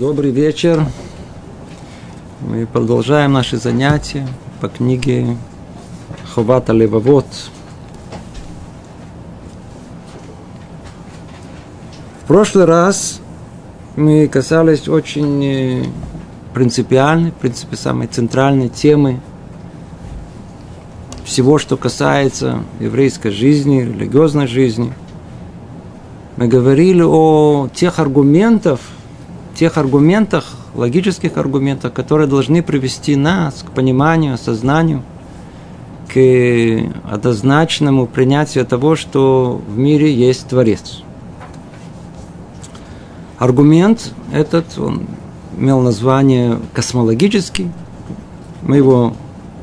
Добрый вечер. Мы продолжаем наши занятия по книге Ховата Левовод. В прошлый раз мы касались очень э, принципиальной, в принципе, самой центральной темы всего, что касается еврейской жизни, религиозной жизни. Мы говорили о тех аргументах, тех аргументах, логических аргументах, которые должны привести нас к пониманию, осознанию, к однозначному принятию того, что в мире есть Творец. Аргумент этот, он имел название космологический. Мы его,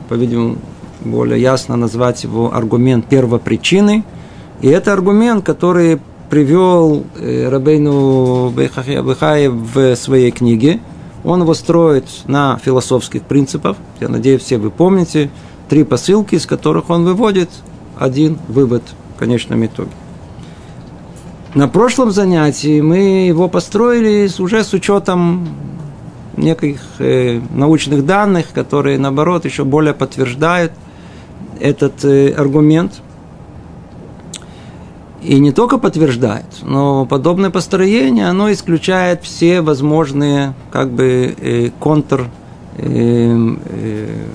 по-видимому, более ясно назвать его аргумент первопричины. И это аргумент, который привел э, Рабейну Бехаев в своей книге. Он его строит на философских принципах. Я надеюсь, все вы помните. Три посылки, из которых он выводит один вывод в конечном итоге. На прошлом занятии мы его построили уже с учетом неких э, научных данных, которые, наоборот, еще более подтверждают этот э, аргумент – и не только подтверждает, но подобное построение, оно исключает все возможные как бы э, контр, э, э,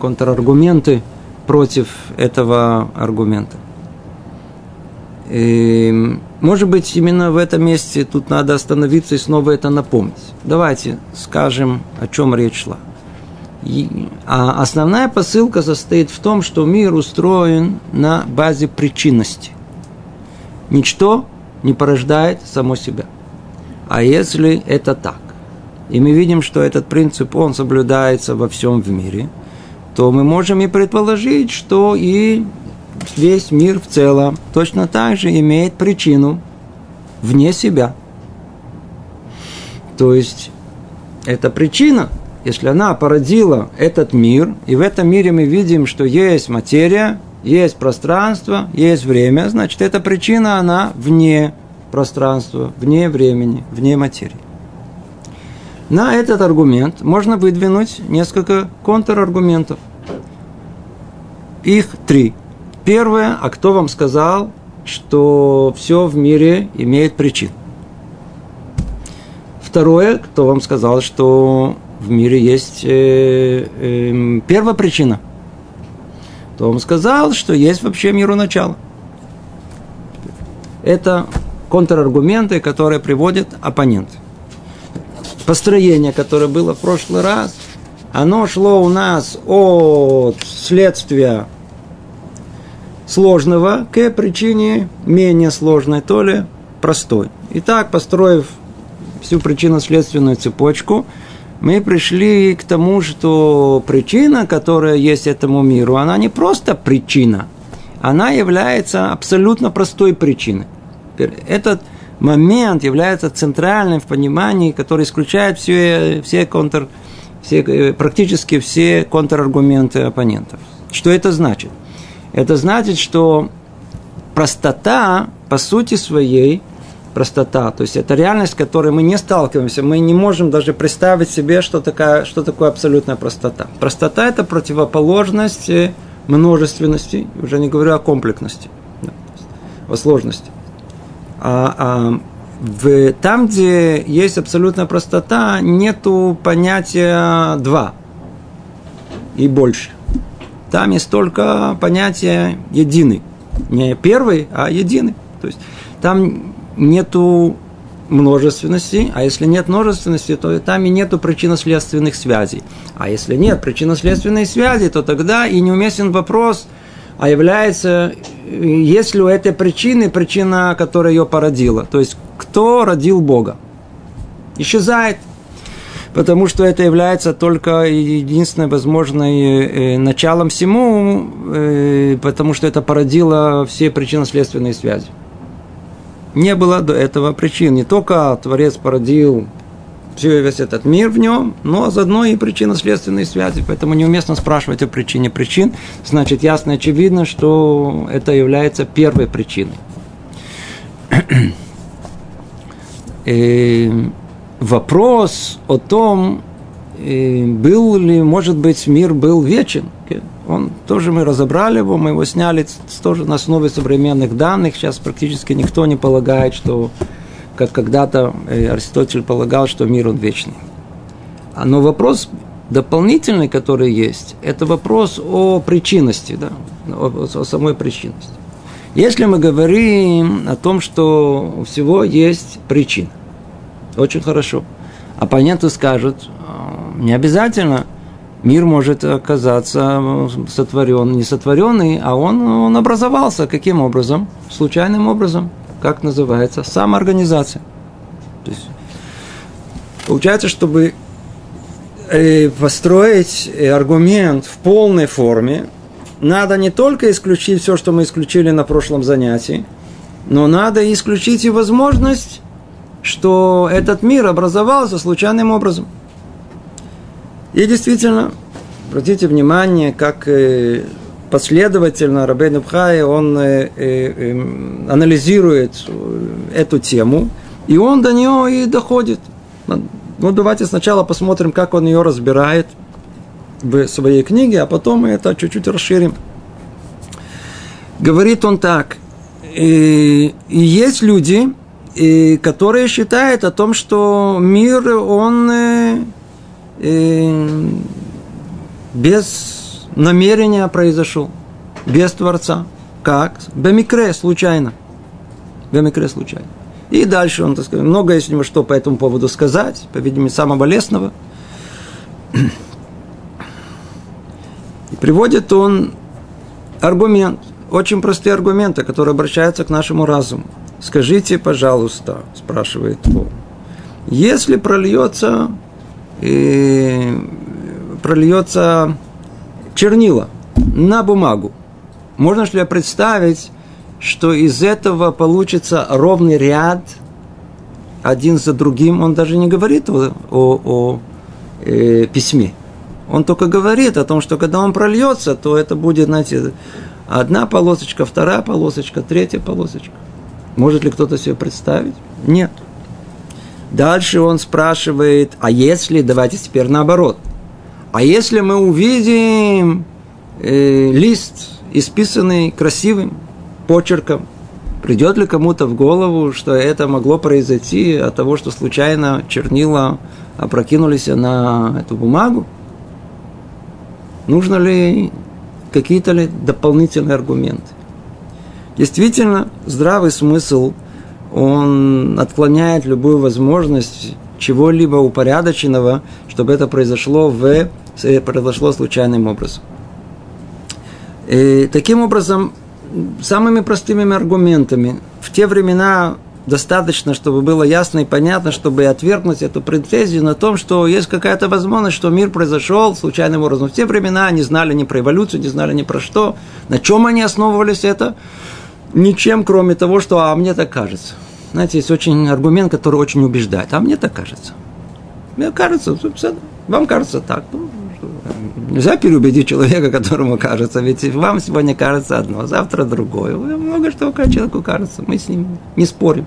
контраргументы против этого аргумента. И, может быть, именно в этом месте тут надо остановиться и снова это напомнить. Давайте скажем, о чем речь шла. А основная посылка состоит в том, что мир устроен на базе причинности. Ничто не порождает само себя. А если это так, и мы видим, что этот принцип, он соблюдается во всем в мире, то мы можем и предположить, что и весь мир в целом точно так же имеет причину вне себя. То есть, эта причина – если она породила этот мир, и в этом мире мы видим, что есть материя, есть пространство, есть время, значит, эта причина, она вне пространства, вне времени, вне материи. На этот аргумент можно выдвинуть несколько контраргументов. Их три. Первое, а кто вам сказал, что все в мире имеет причину? Второе, кто вам сказал, что в мире есть э, э, первопричина, то он сказал, что есть вообще миру начало. Это контраргументы, которые приводят оппонент. Построение, которое было в прошлый раз, оно шло у нас от следствия сложного к причине менее сложной, то ли простой. Итак, построив всю причинно-следственную цепочку – мы пришли к тому, что причина, которая есть этому миру, она не просто причина, она является абсолютно простой причиной. Этот момент является центральным в понимании, который исключает все, все контр, все, э, практически все контраргументы оппонентов. Что это значит? Это значит, что простота по сути своей простота. То есть это реальность, с которой мы не сталкиваемся. Мы не можем даже представить себе, что, такая, что такое абсолютная простота. Простота – это противоположность множественности, уже не говорю о комплексности, да, о сложности. А, а в, там, где есть абсолютная простота, нету понятия два и больше. Там есть только понятие единый. Не первый, а единый. То есть там нету множественности, а если нет множественности, то там и нету причинно-следственных связей. А если нет причинно-следственной связи, то тогда и неуместен вопрос, а является, есть ли у этой причины причина, которая ее породила. То есть, кто родил Бога? Исчезает. Потому что это является только единственным возможным э, началом всему, э, потому что это породило все причинно-следственные связи не было до этого причин. Не только Творец породил все весь этот мир в нем, но заодно и причинно-следственные связи. Поэтому неуместно спрашивать о причине причин. Значит, ясно и очевидно, что это является первой причиной. э, вопрос о том, э, был ли, может быть, мир был вечен. Он тоже мы разобрали его, мы его сняли тоже на основе современных данных. Сейчас практически никто не полагает, что как когда-то э, Аристотель полагал, что мир он вечный. А, но вопрос дополнительный, который есть, это вопрос о причинности, да, о, о самой причинности. Если мы говорим о том, что у всего есть причина, очень хорошо. Оппоненты скажут, «А, не обязательно мир может оказаться сотворен, не сотворенный, а он, он образовался каким образом? Случайным образом. Как называется? Самоорганизация. То есть, получается, чтобы э, построить аргумент в полной форме, надо не только исключить все, что мы исключили на прошлом занятии, но надо исключить и возможность, что этот мир образовался случайным образом. И действительно, обратите внимание, как э, последовательно Рабейн Бхай, он э, э, анализирует эту тему, и он до нее и доходит. Ну, давайте сначала посмотрим, как он ее разбирает – в своей книге, а потом мы это чуть-чуть расширим. Говорит он так. И, и есть люди, и, которые считают о том, что мир, он без намерения произошел, без Творца. Как? Бемикре, случайно. Бемикре, случайно. И дальше он, так сказать, много есть у него что по этому поводу сказать, по-видимому, самого лесного. Приводит он аргумент, очень простые аргументы, которые обращаются к нашему разуму. Скажите, пожалуйста, спрашивает он, если прольется, прольется чернила на бумагу, можно ли представить, что из этого получится ровный ряд один за другим? Он даже не говорит о, о, о э, письме. Он только говорит о том, что когда он прольется, то это будет, знаете, одна полосочка, вторая полосочка, третья полосочка. Может ли кто-то себе представить? Нет. Дальше он спрашивает, а если, давайте теперь наоборот, а если мы увидим э, лист, исписанный красивым почерком, придет ли кому-то в голову, что это могло произойти от того, что случайно чернила опрокинулись на эту бумагу? Нужно ли какие-то ли дополнительные аргументы? Действительно, здравый смысл, он отклоняет любую возможность чего-либо упорядоченного, чтобы это произошло, в, произошло случайным образом. И таким образом, самыми простыми аргументами в те времена достаточно, чтобы было ясно и понятно, чтобы отвергнуть эту претензию на том, что есть какая-то возможность, что мир произошел случайным образом. В те времена они знали не про эволюцию, не знали ни про что. На чем они основывались это? Ничем, кроме того, что «а мне так кажется». Знаете, есть очень аргумент, который очень убеждает. «А мне так кажется». Мне кажется, вам кажется так. Ну, Нельзя переубедить человека, которому кажется. Ведь вам сегодня кажется одно, завтра другое. Много что человеку кажется. Мы с ним не спорим.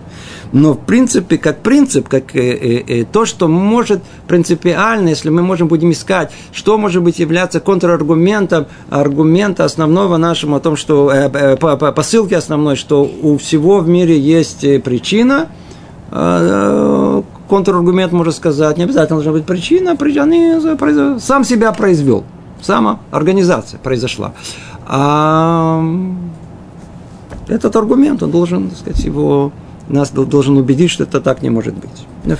Но в принципе, как принцип, как э, э, э, то, что может принципиально, если мы можем будем искать, что может быть являться контраргументом аргумента основного нашему о том, что э, э, по, по, посылки основной, что у всего в мире есть э, причина, э, контраргумент может сказать, не обязательно должна быть причина, причина сам себя произвел, сама организация произошла. А этот аргумент, он должен, так сказать, его, нас должен убедить, что это так не может быть. Ну,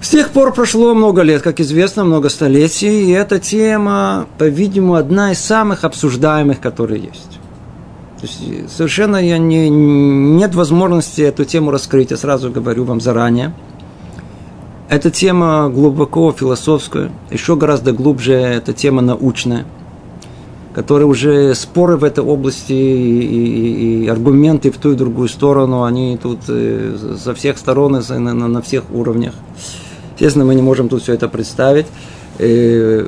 С тех пор прошло много лет, как известно, много столетий, и эта тема, по-видимому, одна из самых обсуждаемых, которые есть. То есть совершенно я не, нет возможности эту тему раскрыть, я сразу говорю вам заранее. Эта тема глубоко философская, еще гораздо глубже эта тема научная, которая уже споры в этой области и, и, и аргументы в ту и другую сторону, они тут со э, всех сторон, на, на, на всех уровнях. Естественно, мы не можем тут все это представить. Э,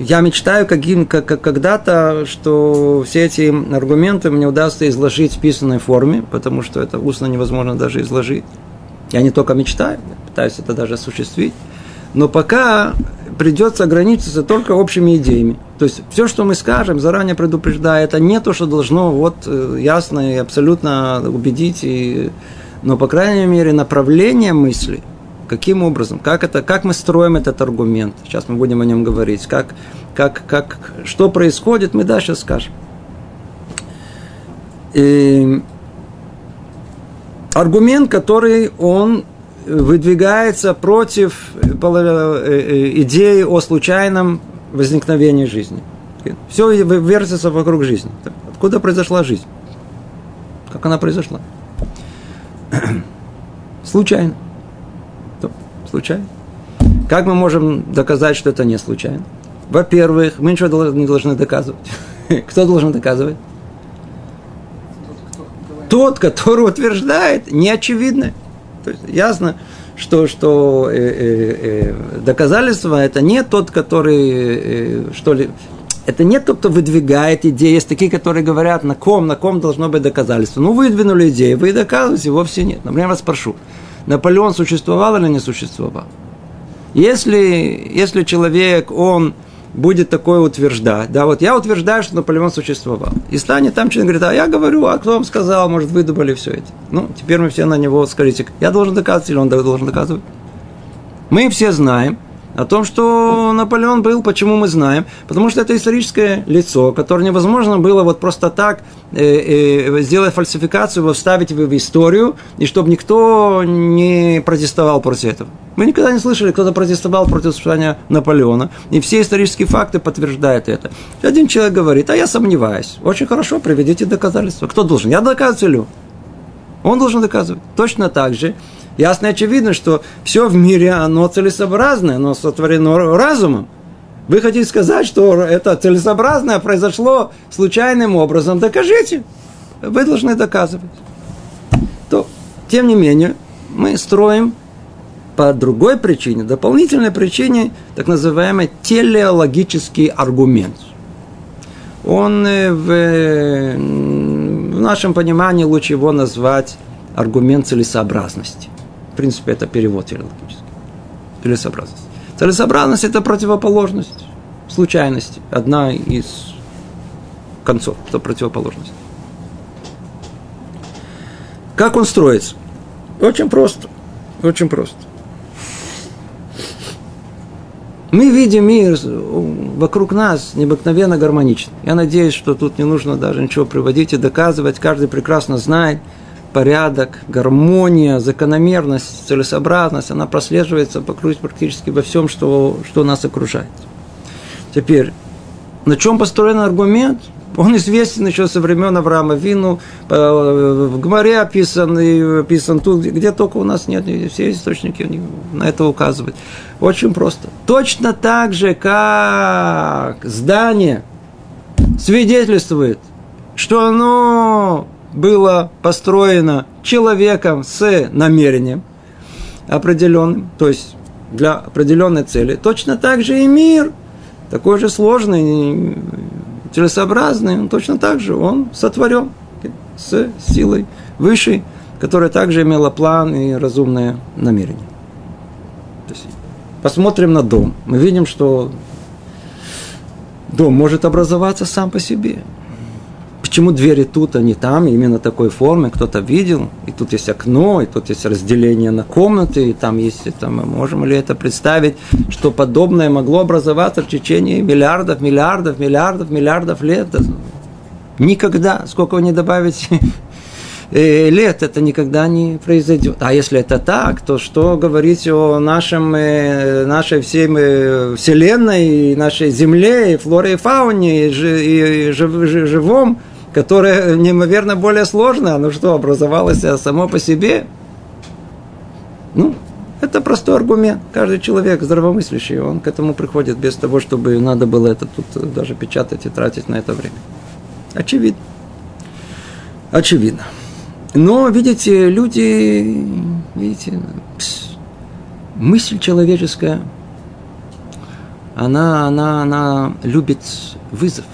я мечтаю каким, как, когда-то, что все эти аргументы мне удастся изложить в писанной форме, потому что это устно невозможно даже изложить. Я не только мечтаю, пытаюсь это даже осуществить. Но пока придется ограничиться только общими идеями. То есть все, что мы скажем, заранее предупреждая, это не то, что должно вот э, ясно и абсолютно убедить. И... Но, по крайней мере, направление мысли, каким образом, как, это, как мы строим этот аргумент, сейчас мы будем о нем говорить, как, как, как, что происходит, мы дальше скажем. И аргумент, который он выдвигается против э, э, идеи о случайном возникновении жизни. Все вертится вокруг жизни. Откуда произошла жизнь? Как она произошла? Случайно. Случайно. Как мы можем доказать, что это не случайно? Во-первых, мы ничего не должны доказывать. Кто должен доказывать? Тот, который утверждает неочевидное. То есть ясно, что, что э, э, э, доказательство это не тот, который э, что ли, это не тот, кто выдвигает идеи. Есть такие, которые говорят, на ком, на ком должно быть доказательство. Ну, выдвинули идею, вы доказываете, вовсе нет. Например, я вас спрошу, Наполеон существовал или не существовал? Если, если человек, он будет такое утверждать. Да, вот я утверждаю, что Наполеон существовал. И станет там человек говорит, а я говорю, а кто вам сказал, может, выдумали все это. Ну, теперь мы все на него скажите, я должен доказывать или он должен доказывать? Мы все знаем, о том, что Наполеон был, почему мы знаем? Потому что это историческое лицо, которое невозможно было вот просто так э, э, сделать фальсификацию, его вставить в историю, и чтобы никто не протестовал против этого. Мы никогда не слышали, кто-то протестовал против существования Наполеона, и все исторические факты подтверждают это. Один человек говорит, а я сомневаюсь. Очень хорошо, приведите доказательства. Кто должен? Я доказываю. Он должен доказывать. Точно так же Ясно и очевидно, что все в мире, оно целесообразное, оно сотворено разумом. Вы хотите сказать, что это целесообразное произошло случайным образом? Докажите. Вы должны доказывать. То, тем не менее, мы строим по другой причине, дополнительной причине, так называемый телеологический аргумент. Он э, в, э, в нашем понимании лучше его назвать аргумент целесообразности принципе, это перевод теологический. Целесообразность. Целесообразность – это противоположность случайности. Одна из концов, это противоположность. Как он строится? Очень просто. Очень просто. Мы видим мир вокруг нас необыкновенно гармоничный. Я надеюсь, что тут не нужно даже ничего приводить и доказывать. Каждый прекрасно знает – порядок, гармония, закономерность, целесообразность, она прослеживается практически во всем, что, что нас окружает. Теперь, на чем построен аргумент? Он известен еще со времен Авраама Вину, в Гмаре описан, и описан тут, где только у нас нет, все источники на это указывают. Очень просто. Точно так же, как здание свидетельствует, что оно было построено человеком с намерением определенным, то есть для определенной цели, точно так же и мир, такой же сложный, целесообразный, он точно так же, он сотворен с силой высшей, которая также имела план и разумное намерение. посмотрим на дом, мы видим, что дом может образоваться сам по себе. Почему двери тут, а не там, именно такой формы, кто-то видел, и тут есть окно, и тут есть разделение на комнаты, и там есть, там, можем ли это представить, что подобное могло образоваться в течение миллиардов, миллиардов, миллиардов, миллиардов лет. Никогда, сколько вы не добавите э, лет, это никогда не произойдет. А если это так, то что говорить о нашем, э, нашей всей э, вселенной, нашей земле, и флоре и фауне, и живом которое неимоверно более сложное, оно что, образовалось само по себе? Ну, это простой аргумент. Каждый человек здравомыслящий, он к этому приходит без того, чтобы надо было это тут даже печатать и тратить на это время. Очевидно. Очевидно. Но, видите, люди, видите, пс, мысль человеческая, она, она, она любит вызов.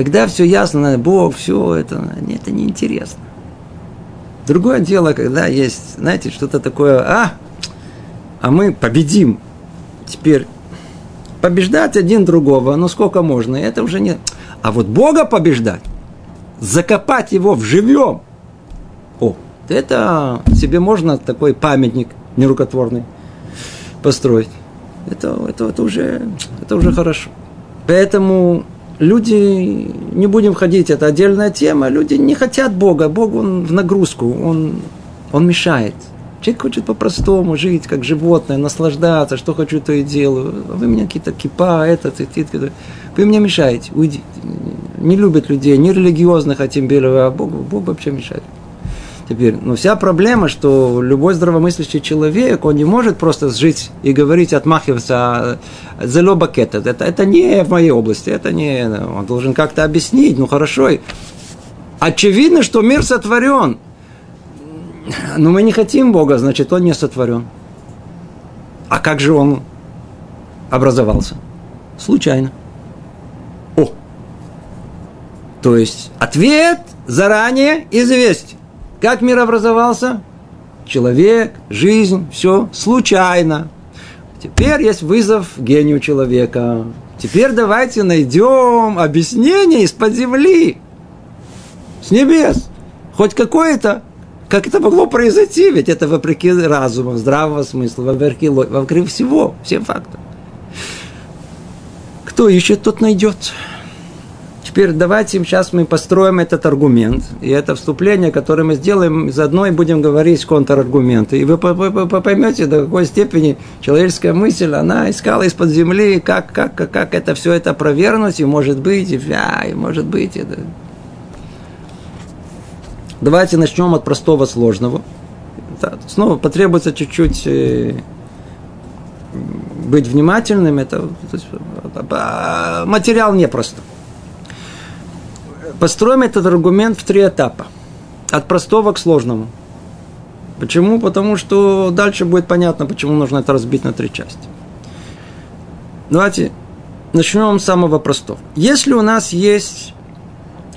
Когда все ясно, Бог, все это, это неинтересно. Другое дело, когда есть, знаете, что-то такое, а, а мы победим. Теперь побеждать один другого, ну сколько можно, это уже не... А вот Бога побеждать, закопать его в живем, о, это себе можно такой памятник нерукотворный построить. Это, это, это, уже, это уже хорошо. Поэтому люди, не будем ходить, это отдельная тема, люди не хотят Бога. Бог, он в нагрузку, он, он мешает. Человек хочет по-простому жить, как животное, наслаждаться, что хочу, то и делаю. А вы меня какие-то кипа, этот, этот, вы мне мешаете, уйдите. Не любят людей, не религиозных, а тем более, а Бог, Бог вообще мешает. Теперь, ну, вся проблема, что любой здравомыслящий человек, он не может просто жить и говорить, отмахиваться за лобакет. Это, это не в моей области, это не... Он должен как-то объяснить, ну, хорошо. Очевидно, что мир сотворен – но мы не хотим Бога, значит, Он не сотворен. А как же Он образовался? Случайно. О! То есть ответ заранее известен. Как мир образовался? Человек, жизнь, все случайно. Теперь есть вызов гению человека. Теперь давайте найдем объяснение из-под земли, с небес. Хоть какое-то как это могло произойти? Ведь это вопреки разуму, здравого смысла, вопреки, вопреки всего, всем фактам. Кто ищет, тот найдет. Теперь давайте сейчас мы построим этот аргумент. И это вступление, которое мы сделаем, заодно и будем говорить контраргументы. И вы поймете, до какой степени человеческая мысль, она искала из-под земли, как, как, как, как это все это провернуть, и может быть, и, и может быть. Это, Давайте начнем от простого сложного. снова потребуется чуть-чуть э, быть внимательным. Это есть, а, материал непростой. Построим этот аргумент в три этапа. От простого к сложному. Почему? Потому что дальше будет понятно, почему нужно это разбить на три части. Давайте начнем с самого простого. Если у нас есть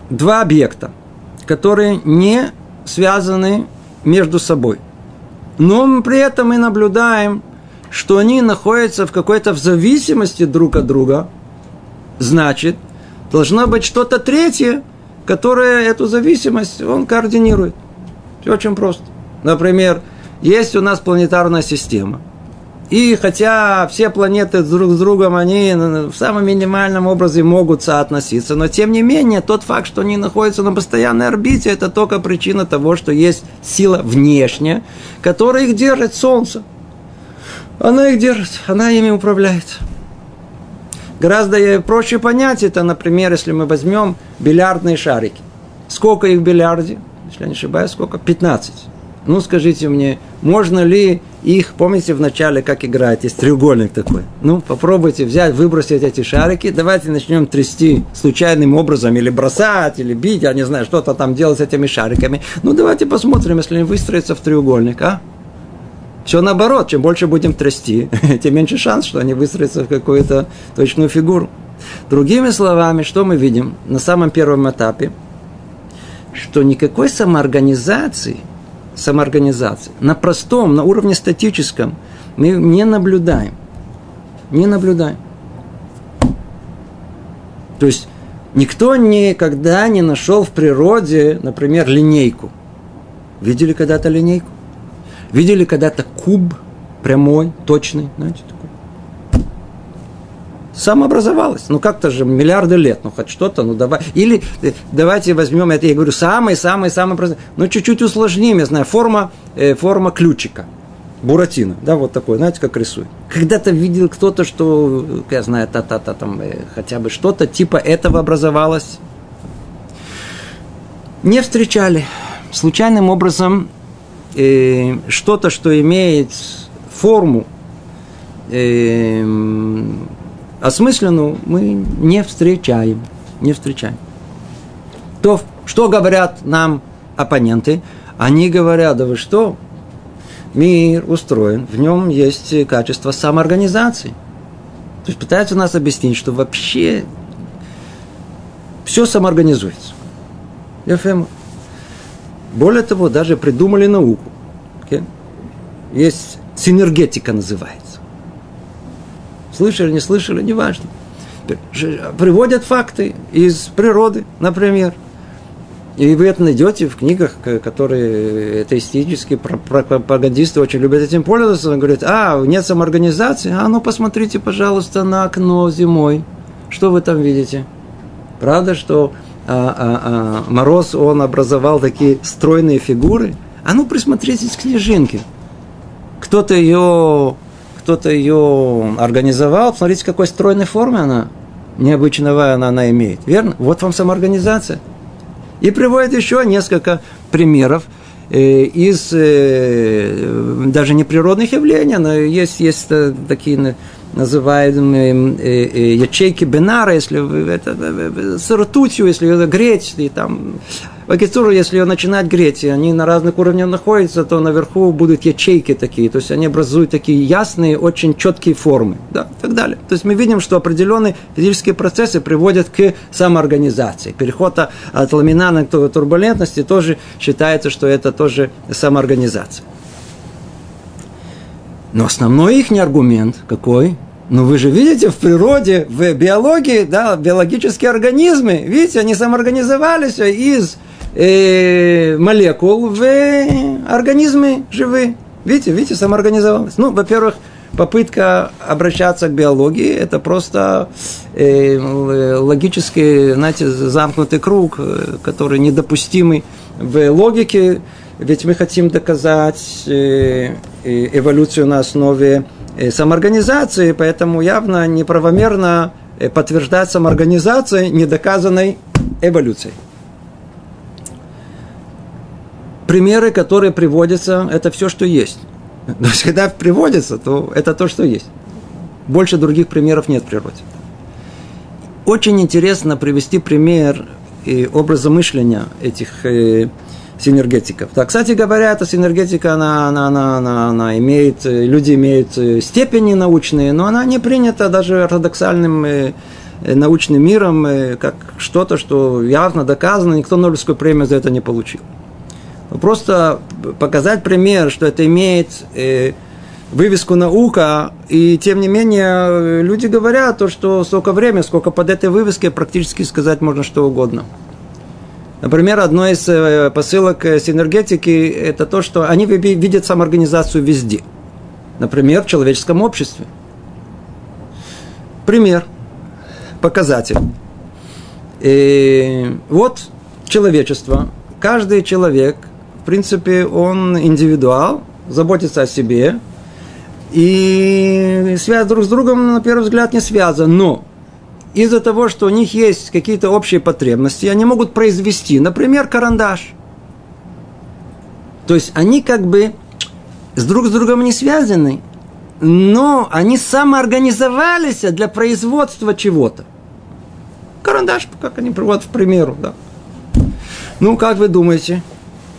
два объекта – которые не связаны между собой. Но при этом мы наблюдаем, что они находятся в какой-то зависимости друг от друга. Значит, должно быть что-то третье, которое эту зависимость он координирует. Все очень просто. Например, есть у нас планетарная система – и хотя все планеты друг с другом, они в самом минимальном образе могут соотноситься, но тем не менее, тот факт, что они находятся на постоянной орбите, это только причина того, что есть сила внешняя, которая их держит, Солнце. Она их держит, она ими управляет. Гораздо проще понять это, например, если мы возьмем бильярдные шарики. Сколько их в бильярде? Если я не ошибаюсь, сколько? 15. Ну, скажите мне, можно ли их, помните в начале, как играть, есть треугольник такой. Ну, попробуйте взять, выбросить эти шарики. Давайте начнем трясти случайным образом, или бросать, или бить, я не знаю, что-то там делать с этими шариками. Ну, давайте посмотрим, если они выстроятся в треугольник, а? Все наоборот, чем больше будем трясти, тем меньше шанс, что они выстроятся в какую-то точную фигуру. Другими словами, что мы видим на самом первом этапе? Что никакой самоорганизации – самоорганизации. На простом, на уровне статическом мы не наблюдаем. Не наблюдаем. То есть никто никогда не нашел в природе, например, линейку. Видели когда-то линейку? Видели когда-то куб прямой, точный, знаете, такой? самообразовалась. Ну как-то же миллиарды лет, ну хоть что-то, ну давай. Или э, давайте возьмем, это я говорю, самый-самый-самый ну чуть-чуть усложним, я знаю, форма, э, форма ключика. Буратино, да, вот такой, знаете, как рисует. Когда-то видел кто-то, что, я знаю, та-та-та, там, э, хотя бы что-то типа этого образовалось. Не встречали. Случайным образом э, что-то, что имеет форму, э, осмысленную мы не встречаем. Не встречаем. То, что говорят нам оппоненты? Они говорят, да вы что, мир устроен, в нем есть качество самоорганизации. То есть пытаются нас объяснить, что вообще все самоорганизуется. ФМ. Более того, даже придумали науку. Okay? Есть синергетика называется. Слышали, не слышали, неважно. Приводят факты из природы, например. И вы это найдете в книгах, которые атеистические пропагандисты очень любят этим пользоваться. Он говорит, а, нет самоорганизации? А ну посмотрите, пожалуйста, на окно зимой. Что вы там видите? Правда, что а, а, а, Мороз, он образовал такие стройные фигуры? А ну присмотритесь к снежинке. Кто-то ее, кто-то ее организовал. Посмотрите, какой стройной формы она необычного она, она имеет. Верно? Вот вам самоорганизация. И приводит еще несколько примеров из э, даже неприродных явлений, но есть, есть э, такие называемые ячейки Бенара, если это, с ртутью, если ее греть, и там Вагицуру, если ее начинать греть, и они на разных уровнях находятся, то наверху будут ячейки такие, то есть они образуют такие ясные, очень четкие формы, да, и так далее. То есть мы видим, что определенные физические процессы приводят к самоорганизации. Переход от ламинана к турбулентности тоже считается, что это тоже самоорганизация. Но основной их аргумент какой? Ну вы же видите в природе, в биологии, да, биологические организмы, видите, они самоорганизовались из э, молекул в организмы живые. Видите, видите, самоорганизовалась. Ну, во-первых, попытка обращаться к биологии – это просто э, логический, знаете, замкнутый круг, э, который недопустимый в логике. Ведь мы хотим доказать э, э эволюцию на основе самоорганизации, поэтому явно неправомерно подтверждать самоорганизацию недоказанной эволюцией. Примеры, которые приводятся, это все, что есть. То есть, когда приводится, то это то, что есть. Больше других примеров нет в природе. Очень интересно привести пример и образа мышления этих э, синергетиков. Так, кстати говоря, эта синергетика, она, она, она, она, она имеет, люди имеют э, степени научные, но она не принята даже ортодоксальным э, э, научным миром э, как что-то, что явно доказано, никто Нобелевскую премию за это не получил. Просто показать пример, что это имеет э, вывеску наука, и тем не менее люди говорят то, что столько времени, сколько под этой вывеской практически сказать можно что угодно. Например, одно из э, посылок синергетики – это то, что они видят самоорганизацию везде. Например, в человеческом обществе. Пример, показатель. И вот человечество, каждый человек – в принципе, он индивидуал, заботится о себе, и связь друг с другом, на первый взгляд, не связан. Но из-за того, что у них есть какие-то общие потребности, они могут произвести, например, карандаш. То есть они как бы с друг с другом не связаны, но они самоорганизовались для производства чего-то. Карандаш, как они приводят в примеру, да. Ну, как вы думаете,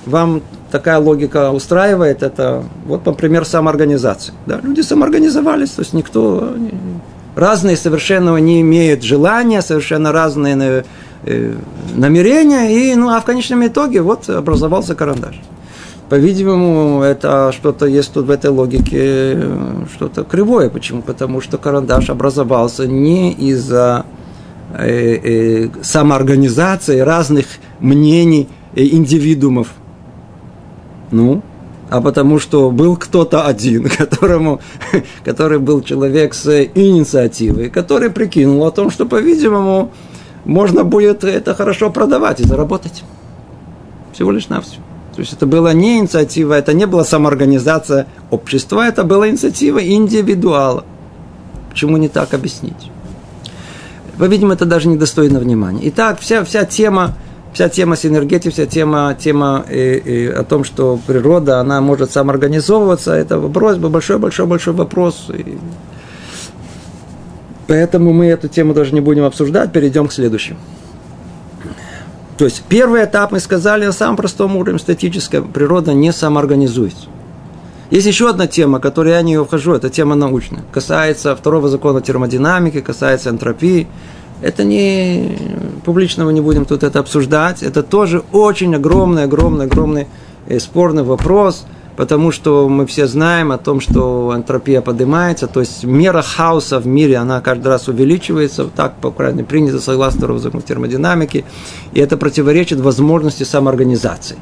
вам такая логика устраивает, это вот, например, самоорганизация. Да? Люди самоорганизовались, то есть никто... Разные совершенно не имеют желания, совершенно разные э, намерения, и, ну, а в конечном итоге вот образовался карандаш. По-видимому, это что-то есть тут в этой логике, что-то кривое. Почему? Потому что карандаш образовался не из-за э, э, самоорганизации разных мнений индивидуумов, ну, а потому что был кто-то один, которому, который был человек с инициативой, который прикинул о том, что, по-видимому, можно будет это хорошо продавать и заработать. Всего лишь навсего. То есть это была не инициатива, это не была самоорганизация общества, это была инициатива индивидуала. Почему не так объяснить? По-видимому, это даже недостойно внимания. Итак, вся, вся тема вся тема синергетики, вся тема, тема э, э, о том, что природа, она может самоорганизовываться, это вопрос, большой-большой-большой вопрос. И поэтому мы эту тему даже не будем обсуждать, перейдем к следующему. То есть первый этап мы сказали о самом простом уровне статической природа не самоорганизуется. Есть еще одна тема, которой я не вхожу, это тема научная. Касается второго закона термодинамики, касается энтропии. Это не публично мы не будем тут это обсуждать. Это тоже очень огромный, огромный, огромный э, спорный вопрос, потому что мы все знаем о том, что энтропия поднимается, то есть мера хаоса в мире, она каждый раз увеличивается, так, по крайней мере, принято согласно второго закона термодинамики, и это противоречит возможности самоорганизации.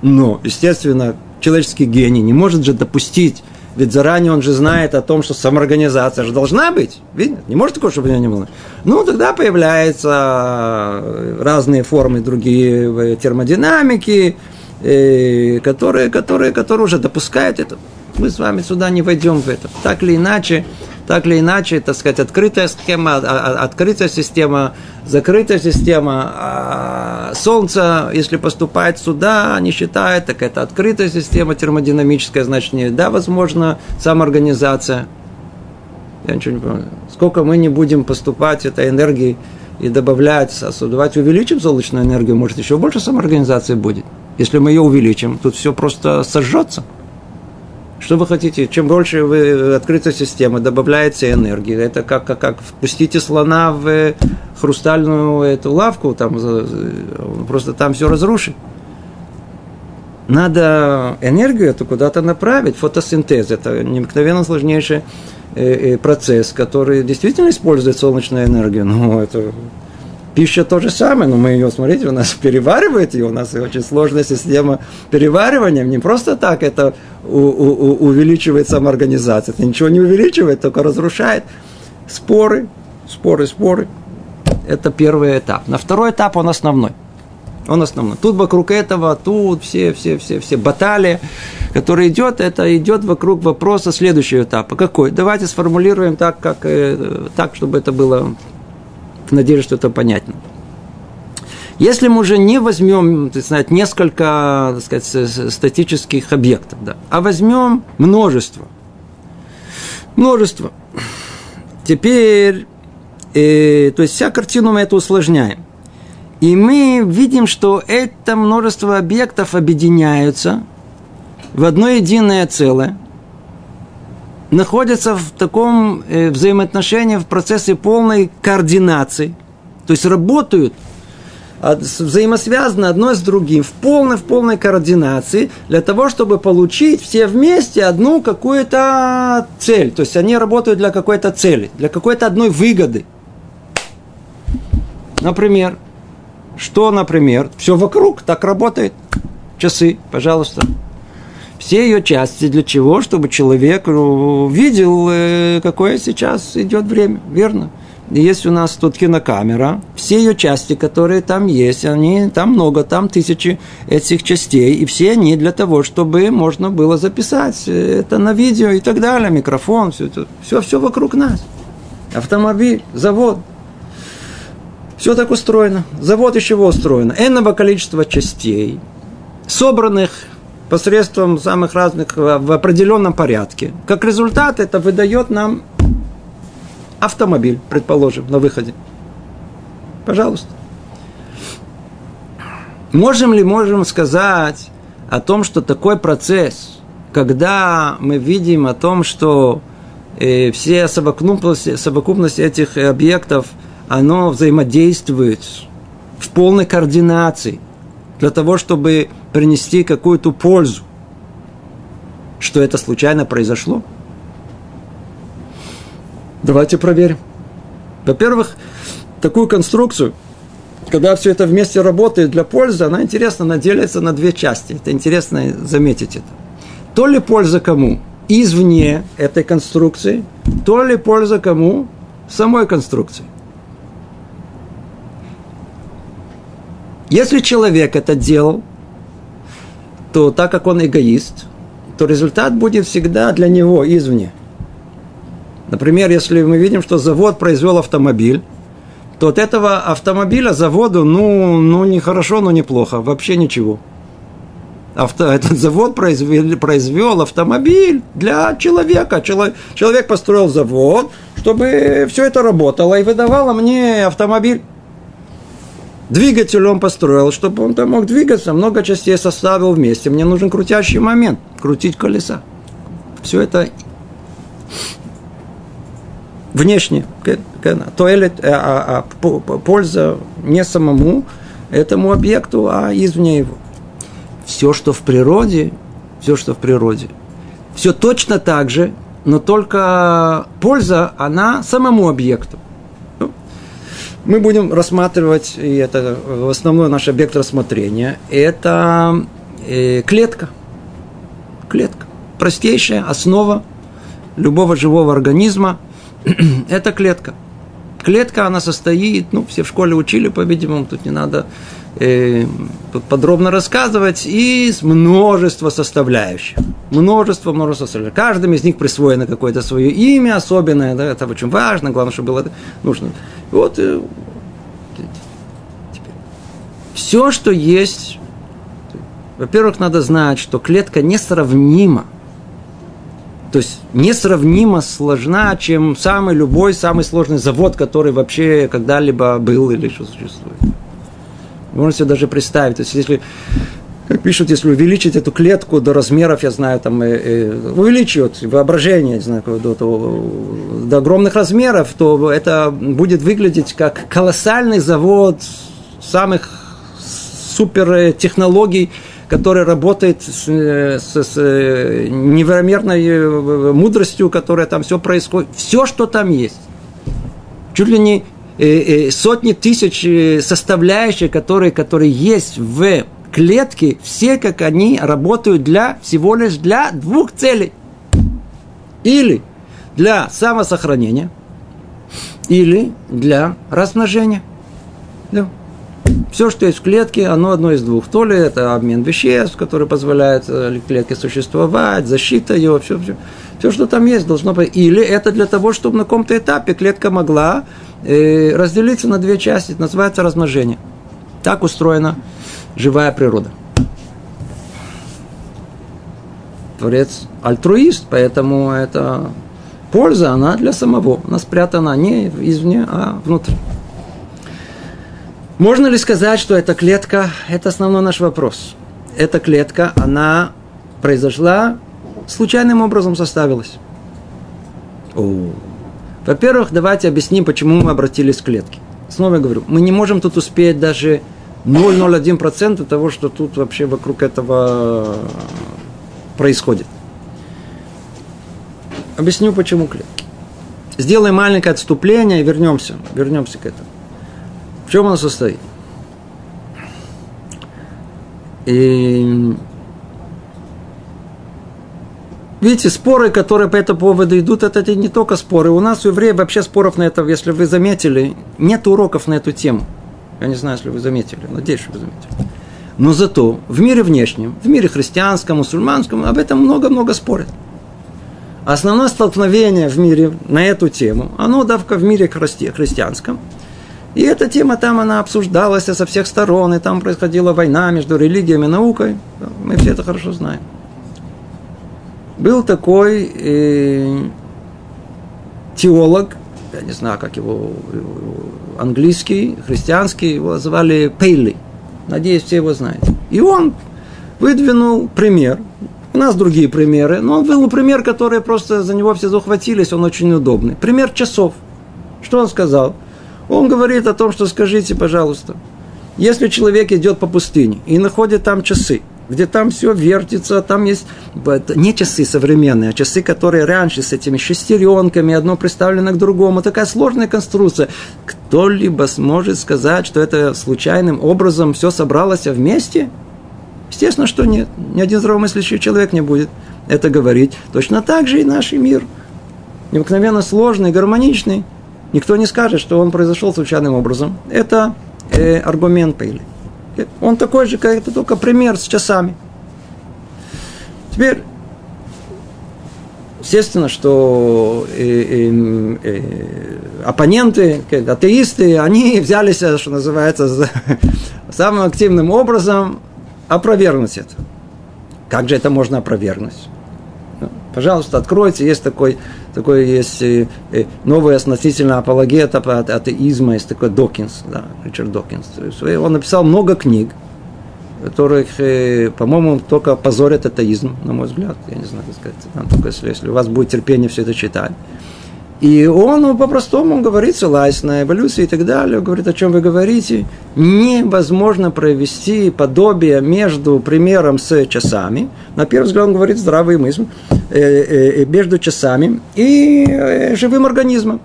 Но, естественно, человеческий гений не может же допустить, ведь заранее он же знает о том, что самоорганизация же должна быть. Видно? Не может такого, чтобы у него не было. Ну, тогда появляются разные формы другие термодинамики, э, которые, которые, которые уже допускают это. Мы с вами сюда не войдем в это. Так или иначе, так или иначе, так сказать, открытая схема, а, а, открытая система, закрытая система. А Солнце, если поступает сюда, они считают, так это открытая система термодинамическая, значит, не, да, возможно, самоорганизация. Я ничего не понимаю. Сколько мы не будем поступать этой энергии и добавлять, создавать, увеличим солнечную энергию, может, еще больше самоорганизации будет. Если мы ее увеличим, тут все просто сожжется. Что вы хотите? Чем больше вы открыта система, добавляете энергии. Это как, как, как впустите слона в хрустальную эту лавку, там, просто там все разрушит. Надо энергию эту куда-то направить. Фотосинтез – это необыкновенно сложнейший э, э, процесс, который действительно использует солнечную энергию. Но это Пища то же самое, но мы ее, смотрите, у нас переваривает ее, у нас очень сложная система переваривания. Не просто так это у, у, увеличивает самоорганизация, это ничего не увеличивает, только разрушает. Споры, споры, споры. Это первый этап. На второй этап он основной. Он основной. Тут вокруг этого, тут все, все, все, все баталии, которые идет, это идет вокруг вопроса следующего этапа. Какой? Давайте сформулируем так, как, э, так чтобы это было в надежде, что это понятно. Если мы уже не возьмем, так сказать, несколько так сказать, статических объектов, да, а возьмем множество, множество, теперь, э, то есть вся картину мы это усложняем. И мы видим, что это множество объектов объединяются в одно единое целое – находятся в таком э, взаимоотношении, в процессе полной координации, то есть работают взаимосвязаны одно с другим в полной, в полной координации для того, чтобы получить все вместе одну какую-то цель. То есть они работают для какой-то цели, для какой-то одной выгоды. Например, что, например, все вокруг так работает. Часы, пожалуйста все ее части для чего? Чтобы человек ну, видел, э, какое сейчас идет время, верно? Есть у нас тут кинокамера, все ее части, которые там есть, они, там много, там тысячи этих частей, и все они для того, чтобы можно было записать это на видео и так далее, микрофон, все это, все, все вокруг нас. Автомобиль, завод, все так устроено. Завод чего устроено? Энного количества частей, собранных посредством самых разных э, в определенном порядке. Как результат это выдает нам автомобиль, предположим, на выходе. Пожалуйста. Можем ли можем сказать о том, что такой процесс, когда мы видим о том, что э, все совокупности, совокупность этих объектов, оно взаимодействует в полной координации для того, чтобы принести какую-то пользу, что это случайно произошло? Давайте проверим. Во-первых, такую конструкцию, когда все это вместе работает для пользы, она интересна, она делится на две части. Это интересно заметить это. То ли польза кому? Извне этой конструкции, то ли польза кому? Самой конструкции. Если человек это делал, то так как он эгоист, то результат будет всегда для него извне. Например, если мы видим, что завод произвел автомобиль, то от этого автомобиля заводу, ну, ну не хорошо, но неплохо, вообще ничего. Авто, этот завод произвел, произвел автомобиль для человека. Человек, человек построил завод, чтобы все это работало и выдавало мне автомобиль. Двигатель он построил, чтобы он там мог двигаться, много частей составил вместе. Мне нужен крутящий момент, крутить колеса. Все это внешне, туалет, а, а, польза не самому этому объекту, а извне его. Все, что в природе, все, что в природе, все точно так же, но только польза, она самому объекту. Мы будем рассматривать, и это основной наш объект рассмотрения, это э, клетка. Клетка. Простейшая основа любого живого организма – это клетка. Клетка, она состоит, ну, все в школе учили, по-видимому, тут не надо подробно рассказывать, из множества составляющих. Множество, множество составляющих. Каждым из них присвоено какое-то свое имя особенное, да, это очень важно, главное, чтобы было нужно. Вот, э, теперь. все, что есть, во-первых, надо знать, что клетка несравнима то есть несравнимо сложна, чем самый любой, самый сложный завод, который вообще когда-либо был или еще существует. Можно себе даже представить. То есть если как пишут, если увеличить эту клетку до размеров, я знаю, там, э, э, увеличивают воображение, не знаю, до, до, до огромных размеров, то это будет выглядеть как колоссальный завод самых супер технологий, который работает с, с, с невероятной э, мудростью, которая там все происходит. Все, что там есть. Чуть ли не э, э, сотни тысяч составляющих, которые, которые есть в клетке, все как они работают для всего лишь для двух целей. Или для самосохранения, или для размножения. Да. Все, что есть в клетке, оно одно из двух. То ли это обмен веществ, который позволяет э, клетке существовать, защита ее, все, все. Все, что там есть, должно быть. Или это для того, чтобы на каком-то этапе клетка могла э, разделиться на две части. Это называется размножение. Так устроена живая природа. Творец альтруист, поэтому это польза, она для самого. Она спрятана не извне, а внутри. Можно ли сказать, что эта клетка, это основной наш вопрос. Эта клетка, она произошла, случайным образом составилась. О. Во-первых, давайте объясним, почему мы обратились к клетке. Снова я говорю, мы не можем тут успеть даже 0,01% того, что тут вообще вокруг этого происходит. Объясню, почему клетки. Сделаем маленькое отступление и вернемся, вернемся к этому. В чем оно состоит? И Видите, споры, которые по этому поводу идут, это не только споры. У нас у евреев вообще споров на это, если вы заметили, нет уроков на эту тему. Я не знаю, если вы заметили, надеюсь, что вы заметили. Но зато в мире внешнем, в мире христианском, мусульманском, об этом много-много спорят. Основное столкновение в мире на эту тему, оно давка в мире христианском – и эта тема там, она обсуждалась со всех сторон, и там происходила война между религией и наукой. Мы все это хорошо знаем. Был такой э, теолог, я не знаю, как его, английский, христианский, его звали Пейли. Надеюсь, все его знаете. И он выдвинул пример. У нас другие примеры, но он выдвинул пример, который просто за него все захватились, он очень удобный. Пример часов. Что он сказал? Он говорит о том, что скажите, пожалуйста, если человек идет по пустыне и находит там часы, где там все вертится, там есть не часы современные, а часы, которые раньше с этими шестеренками, одно приставлено к другому, такая сложная конструкция. Кто-либо сможет сказать, что это случайным образом все собралось вместе? Естественно, что нет. Ни один здравомыслящий человек не будет это говорить. Точно так же и наш мир. Необыкновенно сложный, гармоничный. Никто не скажет, что он произошел случайным образом. Это э, аргумент Пейли. Он такой же, как это только пример с часами. Теперь, естественно, что э, э, э, оппоненты, атеисты, они взялись, что называется, самым активным образом опровергнуть это. Как же это можно опровергнуть? Пожалуйста, откройте, есть такой, такой есть э, э, новый относительно апологет атеизма, есть такой Докинс, да, Ричард Докинс. Он написал много книг, которых, э, по-моему, только позорят атеизм, на мой взгляд. Я не знаю, как сказать. Там только если у вас будет терпение все это читать. И он ну, по-простому говорит, ссылаясь на эволюцию и так далее, говорит, о чем вы говорите. Невозможно провести подобие между примером с часами. На первый взгляд он говорит здравый мысль. Э, э, между часами и э, живым организмом.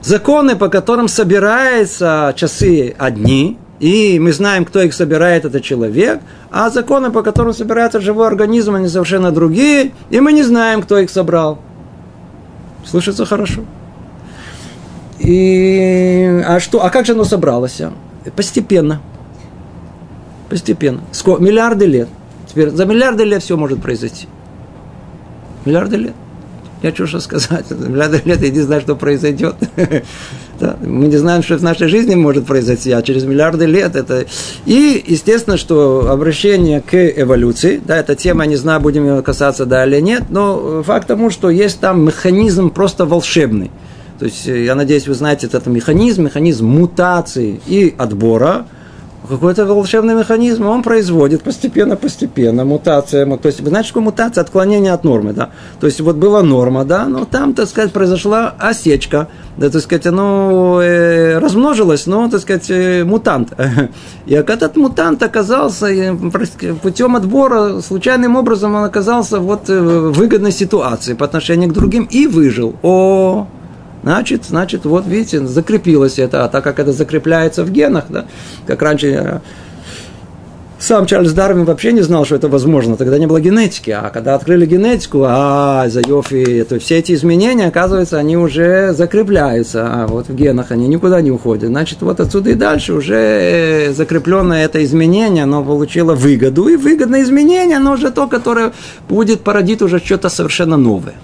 Законы, по которым собираются часы одни, и мы знаем, кто их собирает, это человек, а законы, по которым собирается живой организм, они совершенно другие, и мы не знаем, кто их собрал. Слышится хорошо. И, а что, а как же оно собралось? Постепенно. Постепенно. Сколько? Миллиарды лет. Теперь за миллиарды лет все может произойти. Миллиарды лет. Я что сказать? Миллиарды лет иди знать, что произойдет. да? Мы не знаем, что в нашей жизни может произойти, а через миллиарды лет это... И, естественно, что обращение к эволюции, да, эта тема, не знаю, будем ее касаться, да или нет, но факт тому, что есть там механизм просто волшебный. То есть, я надеюсь, вы знаете этот механизм, механизм мутации и отбора – какой-то волшебный механизм, он производит постепенно-постепенно мутация. То есть, вы знаете, что мутация? Отклонение от нормы, да. То есть, вот была норма, да, но там, так сказать, произошла осечка, да, так сказать, оно э, размножилось, но, так сказать, э, мутант. И этот мутант оказался э, путем отбора, случайным образом он оказался вот в выгодной ситуации по отношению к другим и выжил. О, Значит, значит, вот видите, закрепилось это, а так как это закрепляется в генах, да, как раньше э, сам Чарльз Дарвин вообще не знал, что это возможно. Тогда не было генетики. А когда открыли генетику, а, за Йофи, то все эти изменения, оказывается, они уже закрепляются. А вот в генах они никуда не уходят. Значит, вот отсюда и дальше уже э, закрепленное это изменение, оно получило выгоду. И выгодное изменение, оно уже то, которое будет породить уже что-то совершенно новое.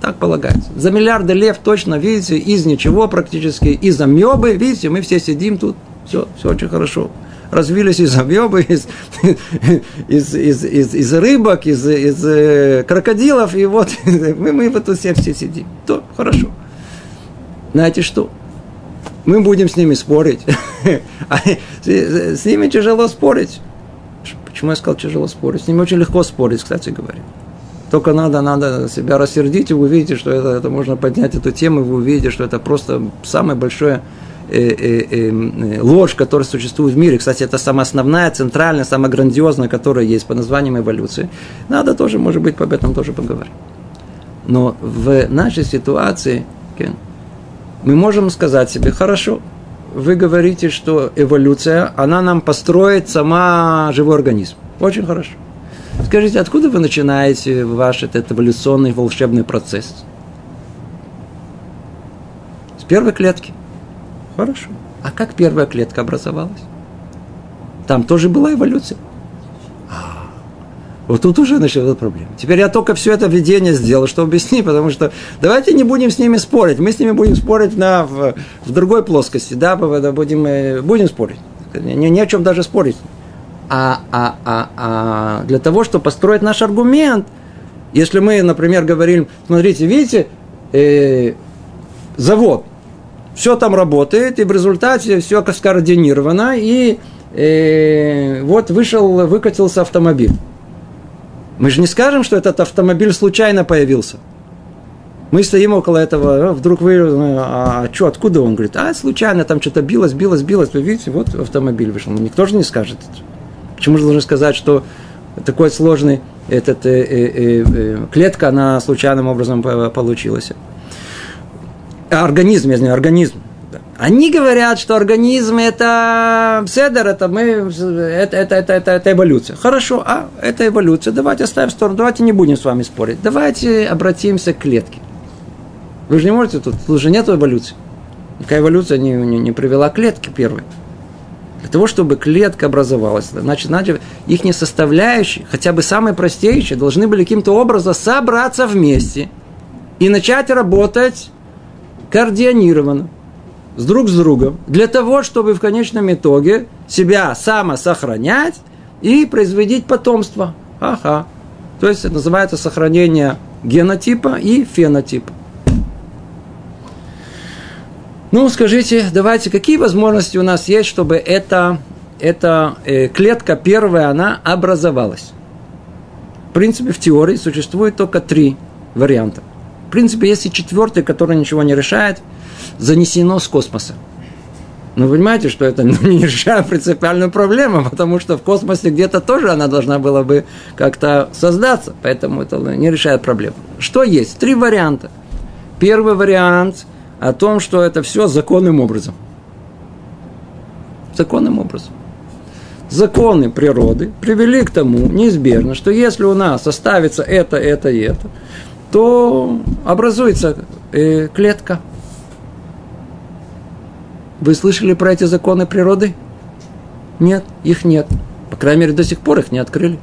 Так полагается. За миллиарды лев точно, видите, из ничего практически, из амебы, видите, мы все сидим тут, все, все очень хорошо. Развились из амебы, из, из, из, из, из рыбок, из, из э, крокодилов, и вот мы, мы вот тут все, все сидим. То хорошо. Знаете что? Мы будем с ними спорить. А с ними тяжело спорить. Почему я сказал тяжело спорить? С ними очень легко спорить, кстати говоря. Только надо, надо себя рассердить, и вы увидите, что это, это можно поднять эту тему, и вы увидите, что это просто самое большое э, э, э, ложь, которая существует в мире. Кстати, это самая основная, центральная, самая грандиозная, которая есть по названием эволюции. Надо тоже, может быть, об этом тоже поговорить. Но в нашей ситуации okay, мы можем сказать себе, хорошо, вы говорите, что эволюция, она нам построит сама живой организм. Очень хорошо. Скажите, откуда вы начинаете ваш этот эволюционный волшебный процесс? С первой клетки. Хорошо. А как первая клетка образовалась? Там тоже была эволюция. А, вот тут уже началась проблема. Теперь я только все это введение сделал, что объяснить, потому что давайте не будем с ними спорить. Мы с ними будем спорить на, в, в другой плоскости, да, будем, э, будем спорить. Не, не о чем даже спорить. А, а, а, а для того, чтобы построить наш аргумент, если мы, например, говорим, смотрите, видите, э, завод, все там работает, и в результате все скоординировано, и э, вот вышел, выкатился автомобиль. Мы же не скажем, что этот автомобиль случайно появился. Мы стоим около этого, вдруг вы, а, а что, откуда он? Говорит, а случайно там что-то билось, билось, билось. Вы видите, вот автомобиль вышел. Никто же не скажет. Почему же должны сказать, что такой сложный этот, э, э, э, клетка, она случайным образом получилась? Организм, я знаю, организм. Они говорят, что организм это седер, это мы, это, это, это, это, это эволюция. Хорошо, а это эволюция. Давайте оставим в сторону, давайте не будем с вами спорить. Давайте обратимся к клетке. Вы же не можете тут, тут же нет эволюции. Никакая эволюция не, не, не привела к клетке первой. Для того, чтобы клетка образовалась, значит, значит их составляющие, хотя бы самые простейшие, должны были каким-то образом собраться вместе и начать работать координированно, с друг с другом, для того, чтобы в конечном итоге себя самосохранять и производить потомство. Ага. То есть это называется сохранение генотипа и фенотипа. Ну, скажите, давайте, какие возможности у нас есть, чтобы это эта э, клетка первая, она образовалась. В принципе, в теории существует только три варианта. В принципе, есть и четвертый, который ничего не решает, занесено с космоса. Но вы понимаете, что это не решает принципиальную проблему, потому что в космосе где-то тоже она должна была бы как-то создаться, поэтому это не решает проблему. Что есть? Три варианта. Первый вариант о том, что это все законным образом. Законным образом. Законы природы привели к тому неизбежно, что если у нас оставится это, это и это, то образуется э, клетка – вы слышали про эти законы природы? Нет, их нет. По крайней мере, до сих пор их не открыли.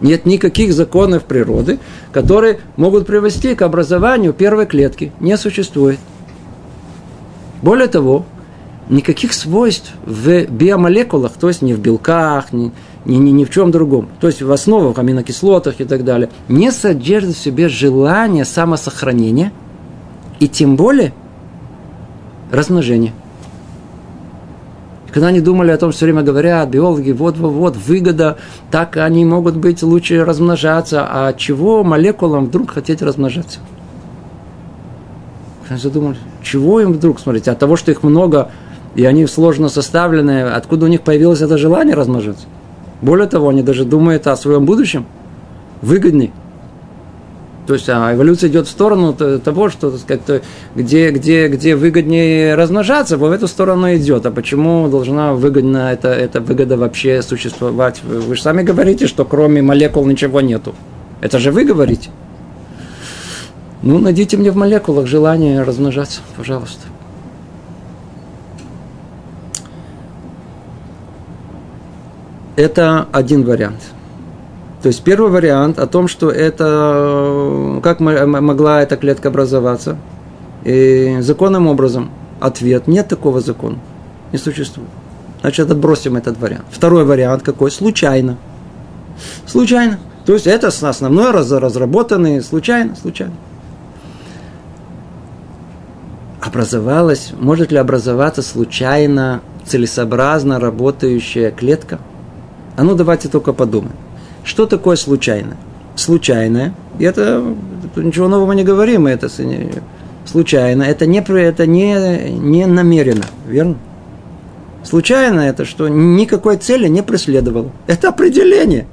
Нет никаких законов природы, которые могут привести к образованию первой клетки. Не существует. Более того, никаких свойств в биомолекулах, то есть не в белках, ни, ни, ни, ни в чем другом, то есть в основах, аминокислотах и так далее, не содержит в себе желание самосохранения и тем более размножения. Когда они думали о том, все время говорят, биологи, вот-вот-вот, выгода, так они могут быть лучше размножаться, а чего молекулам вдруг хотеть размножаться? Они задумали, чего им вдруг, смотрите, от того, что их много, и они сложно составлены, откуда у них появилось это желание размножаться? Более того, они даже думают о своем будущем, выгодней. То есть а эволюция идет в сторону того, что как -то, где, где, где выгоднее размножаться, в эту сторону идет. А почему должна выгодно эта, эта выгода вообще существовать? Вы же сами говорите, что кроме молекул ничего нету. Это же вы говорите. Ну, найдите мне в молекулах желание размножаться, пожалуйста. Это один вариант – то есть первый вариант о том, что это как могла эта клетка образоваться, и законным образом ответ нет такого закона, не существует. Значит, отбросим этот вариант. Второй вариант какой? Случайно. Случайно. То есть это основной раз, разработанный случайно, случайно. Образовалась, может ли образоваться случайно целесообразно работающая клетка? А ну давайте только подумаем. Что такое случайно? Случайное, и это ничего нового не говорим, это случайно, это не, это не, не намеренно, верно? Случайно это, что никакой цели не преследовало. Это определение.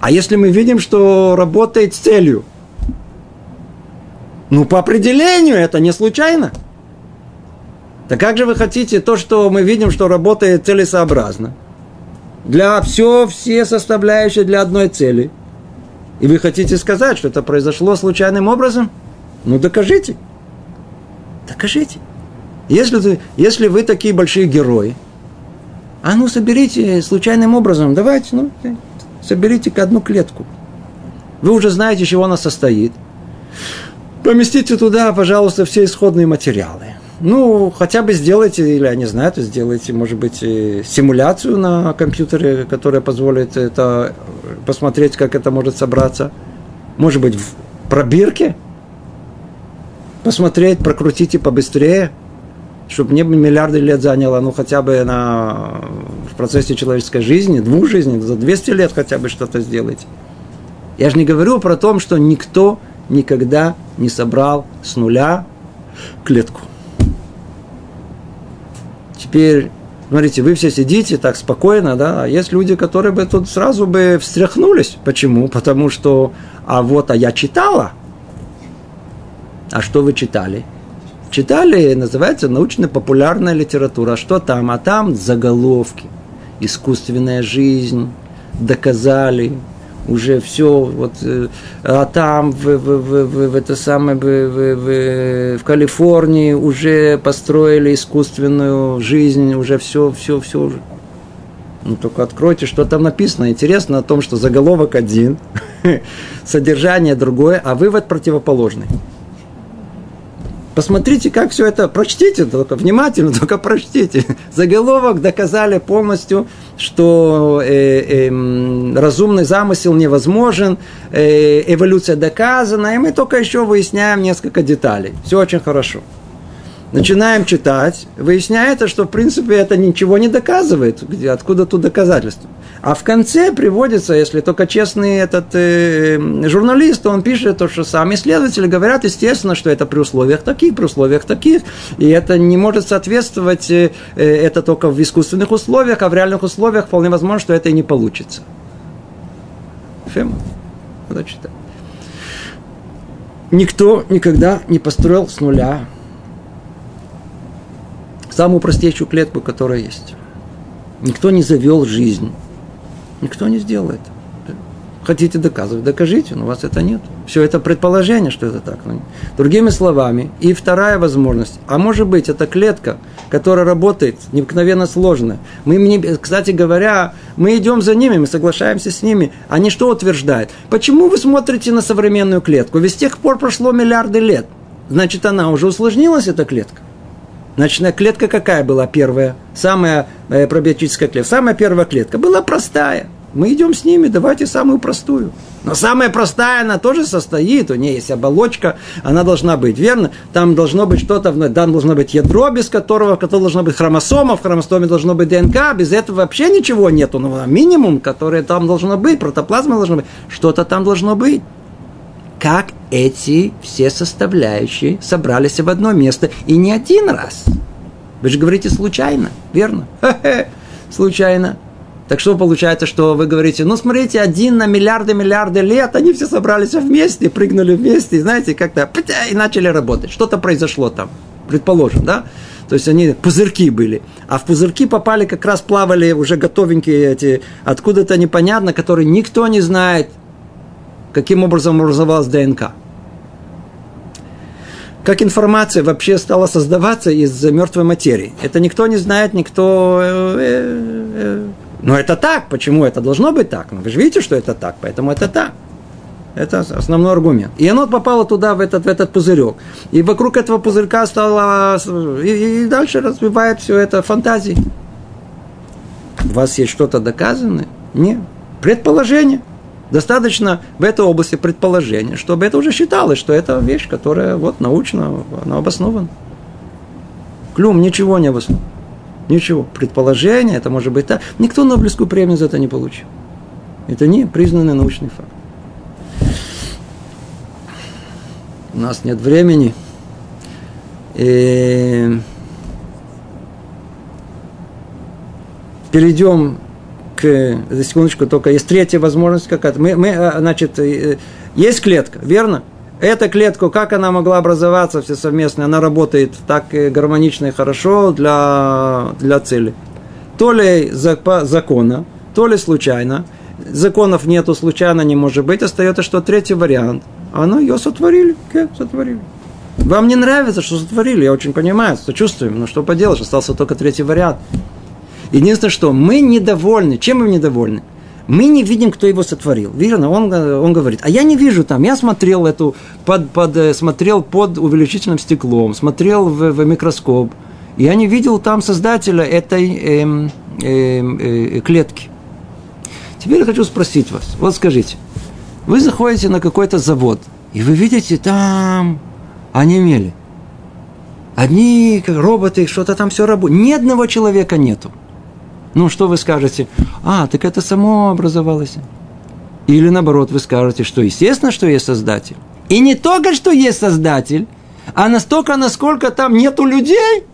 А если мы видим, что работает с целью, ну, по определению это не случайно. Так как же вы хотите то, что мы видим, что работает целесообразно – для все, все составляющие для одной цели. И вы хотите сказать, что это произошло случайным образом? Ну, докажите. Докажите. Если, ты, если вы такие большие герои, а ну, соберите случайным образом, давайте, ну, соберите к одну клетку. Вы уже знаете, чего она состоит. Поместите туда, пожалуйста, все исходные материалы. Ну, хотя бы сделайте, или я не знаю, сделайте, может быть, симуляцию на компьютере, которая позволит это посмотреть, как это может собраться. Может быть, в пробирке посмотреть, прокрутите побыстрее, чтобы не миллиарды лет заняло, ну, хотя бы на, в процессе человеческой жизни, двух жизней, за 200 лет хотя бы что-то сделайте. Я же не говорю про то, что никто никогда не собрал с нуля клетку. Теперь, смотрите, вы все сидите так спокойно, да, а есть люди, которые бы тут сразу бы встряхнулись. Почему? Потому что, а вот, а я читала. А что вы читали? Читали, называется научно-популярная литература. А что там? А там заголовки. Искусственная жизнь. Доказали уже все, вот, э, а там, в, в, в, в, в, это самое, в, в, в, в Калифорнии уже построили искусственную жизнь, уже все, все, все уже. Ну, только откройте, что там написано. Интересно о том, что заголовок один, содержание другое, а вывод противоположный. Посмотрите, как все это, прочтите только внимательно, только прочтите. Заголовок доказали полностью, что э, э, разумный замысел невозможен, э, эволюция доказана, и мы только еще выясняем несколько деталей. Все очень хорошо. Начинаем читать, выясняется, что в принципе это ничего не доказывает, где, откуда тут доказательства. А в конце приводится, если только честный этот э, журналист, он пишет то, что сами исследователи говорят, естественно, что это при условиях таких, при условиях таких, и это не может соответствовать, э, э это только в искусственных условиях, а в реальных условиях вполне возможно, что это и не получится. Фема. Надо читать. Никто никогда не построил с нуля самую простейшую клетку, которая есть. Никто не завел жизнь. Никто не сделает. Хотите доказывать, докажите, но у вас это нет. Все это предположение, что это так. Другими словами, и вторая возможность. А может быть, это клетка, которая работает необыкновенно сложно. Мы, кстати говоря, мы идем за ними, мы соглашаемся с ними. Они что утверждают? Почему вы смотрите на современную клетку? Ведь с тех пор прошло миллиарды лет. Значит, она уже усложнилась, эта клетка. Значит, клетка какая была первая? Самая э, пробиотическая клетка. Самая первая клетка была простая. Мы идем с ними, давайте самую простую. Но самая простая, она тоже состоит, у нее есть оболочка, она должна быть, верно? Там должно быть что-то, там должно быть ядро, без которого, которое должно быть хромосома, в хромосоме должно быть ДНК, без этого вообще ничего нету, но минимум, которое там должно быть, протоплазма должна быть, что-то там должно быть как эти все составляющие собрались в одно место. И не один раз. Вы же говорите случайно, верно? Случайно. Так что получается, что вы говорите, ну смотрите, один на миллиарды миллиарды лет, они все собрались вместе, прыгнули вместе, знаете, как-то и начали работать. Что-то произошло там, предположим, да? То есть они пузырьки были. А в пузырьки попали, как раз плавали уже готовенькие эти, откуда-то непонятно, которые никто не знает, каким образом образовалась ДНК. Как информация вообще стала создаваться из мертвой материи. Это никто не знает, никто... Э, э, э. Но это так. Почему это должно быть так? Ну, вы же видите, что это так, поэтому это так. Это основной аргумент. И оно попало туда, в этот, в этот пузырек. И вокруг этого пузырька стало... И, и дальше развивает все это фантазии. У вас есть что-то доказанное? Нет. Предположение. Достаточно в этой области предположения, чтобы это уже считалось, что это вещь, которая вот научно, она обоснована. Клюм ничего не обоснован. Ничего. Предположение, это может быть так. Никто Нобелевскую премию за это не получил. Это не признанный научный факт. У нас нет времени. И перейдем к, за секундочку, только есть третья возможность какая-то. Мы, мы, э, значит, э, есть клетка, верно? Эта клетка, как она могла образоваться все совместно, она работает так гармонично и хорошо для, для цели. То ли закона, то ли случайно. Законов нету, случайно не может быть. Остается что третий вариант. А ну, ее сотворили. Okay, сотворили. Вам не нравится, что сотворили, я очень понимаю, сочувствуем, но что поделаешь, остался только третий вариант. Единственное, что мы недовольны. Чем мы недовольны? Мы не видим, кто его сотворил. Верно? Он, он говорит, а я не вижу там. Я смотрел эту, под, под, э, смотрел под увеличительным стеклом, смотрел в, в микроскоп. Я не видел там создателя этой э, э, э, клетки. Теперь я хочу спросить вас. Вот скажите, вы заходите на какой-то завод, и вы видите там они имели. Одни роботы, что-то там все работает. Ни одного человека нету. Ну, что вы скажете? А, так это само образовалось. Или наоборот, вы скажете, что естественно, что есть Создатель. И не только, что есть Создатель, а настолько, насколько там нету людей,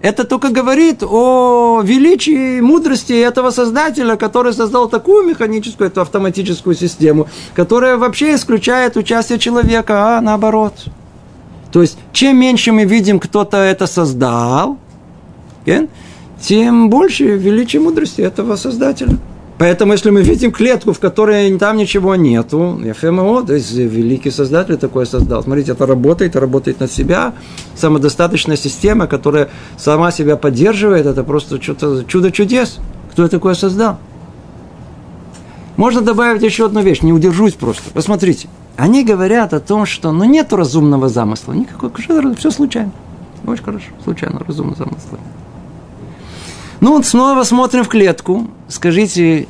это только говорит о величии и мудрости этого Создателя, который создал такую механическую, эту автоматическую систему, которая вообще исключает участие человека, а наоборот. То есть, чем меньше мы видим, кто-то это создал, тем больше величие мудрости этого Создателя. Поэтому, если мы видим клетку, в которой там ничего нету, ФМО, то есть великий Создатель такое создал. Смотрите, это работает, работает на себя. Самодостаточная система, которая сама себя поддерживает, это просто что-то чудо чудес. Кто такое создал? Можно добавить еще одну вещь, не удержусь просто. Посмотрите. Они говорят о том, что ну, нет разумного замысла. Никакой, все случайно. Очень хорошо, случайно, разумного замысла. Ну, вот снова смотрим в клетку. Скажите,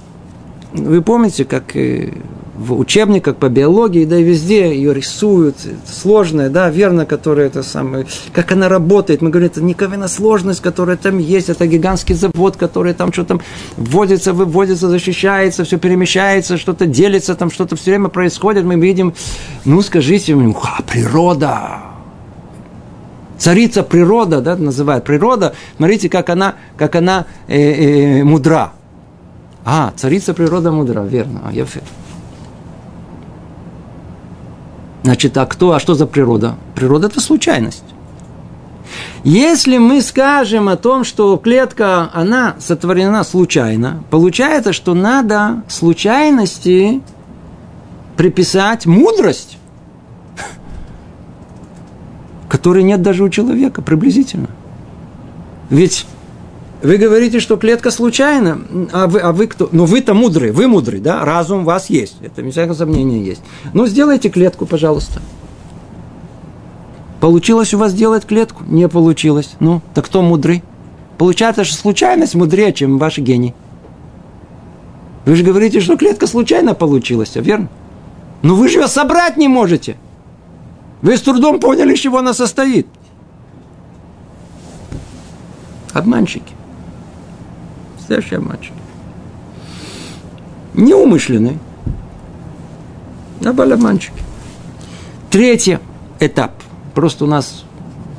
вы помните, как э, в учебниках по биологии, да и везде ее рисуют, сложная, да, верно, которая это самое, как она работает. Мы говорим, это никакая сложность, которая там есть, это гигантский завод, который там что-то вводится, выводится, защищается, все перемещается, что-то делится, там что-то все время происходит. Мы видим, ну, скажите а, природа, царица природа, да, называют природа, смотрите, как она, как она э, э, мудра. А, царица природа мудра, верно, а, Значит, а кто, а что за природа? Природа – это случайность. Если мы скажем о том, что клетка, она сотворена случайно, получается, что надо случайности приписать мудрость, которой нет даже у человека, приблизительно. Ведь вы говорите, что клетка случайна, а вы, а вы кто? Ну, вы-то мудрый, вы мудрый, да? Разум у вас есть, это без всякого сомнения есть. Ну, сделайте клетку, пожалуйста. Получилось у вас сделать клетку? Не получилось. Ну, так кто мудрый? Получается, что случайность мудрее, чем ваш гений. Вы же говорите, что клетка случайно получилась, верно? Но вы же ее собрать не можете. Вы с трудом поняли, из чего она состоит. Обманщики. Настоящие обманщики. Неумышленные. А были обманщики. Третий этап. Просто у нас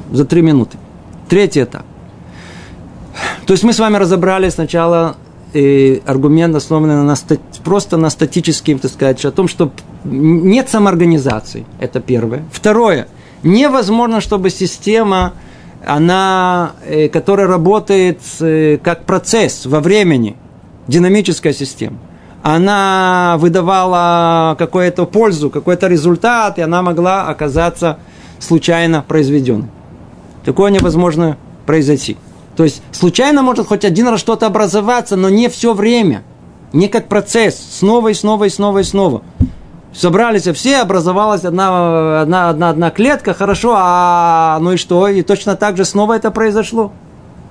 за три минуты. Третий этап. То есть мы с вами разобрали сначала э, аргумент, основанный на, просто на статическим, так сказать, о том, что нет самоорганизации. Это первое. Второе. Невозможно, чтобы система она, э, которая работает э, как процесс во времени, динамическая система, она выдавала какую-то пользу, какой-то результат, и она могла оказаться случайно произведенной. Такое невозможно произойти. То есть случайно может хоть один раз что-то образоваться, но не все время. Не как процесс, снова и снова и снова и снова собрались все, образовалась одна, одна, одна, одна клетка, хорошо, а ну и что? И точно так же снова это произошло.